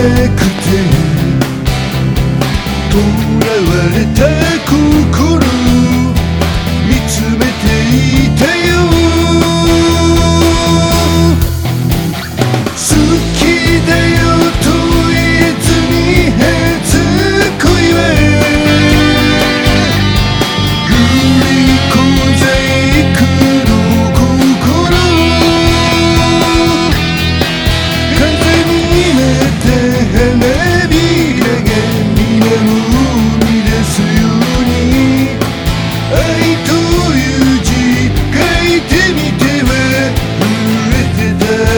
くて囚われた心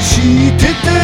してた